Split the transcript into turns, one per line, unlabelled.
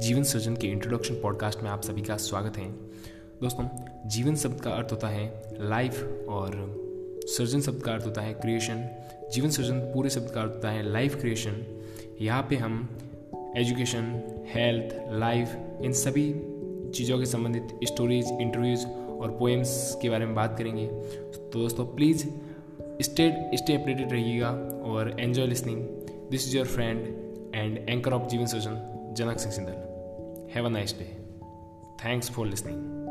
जीवन सृजन के इंट्रोडक्शन पॉडकास्ट में आप सभी का स्वागत है। दोस्तों, जीवन शब्द का अर्थ होता है लाइफ और सृजन शब्द का अर्थ होता है क्रिएशन जीवन सृजन पूरे शब्द का अर्थ होता है लाइफ क्रिएशन यहाँ पे हम एजुकेशन हेल्थ लाइफ इन सभी चीज़ों के संबंधित स्टोरीज इंटरव्यूज़ और पोएम्स के बारे में बात करेंगे। तो दोस्तों प्लीज़ स्टे स्टे अपडेटेड रहिएगा और enjoy listening this is your friend and anchor of Jeevan Srijan, Janak Singh Sindhal Have a nice day. Thanks for listening.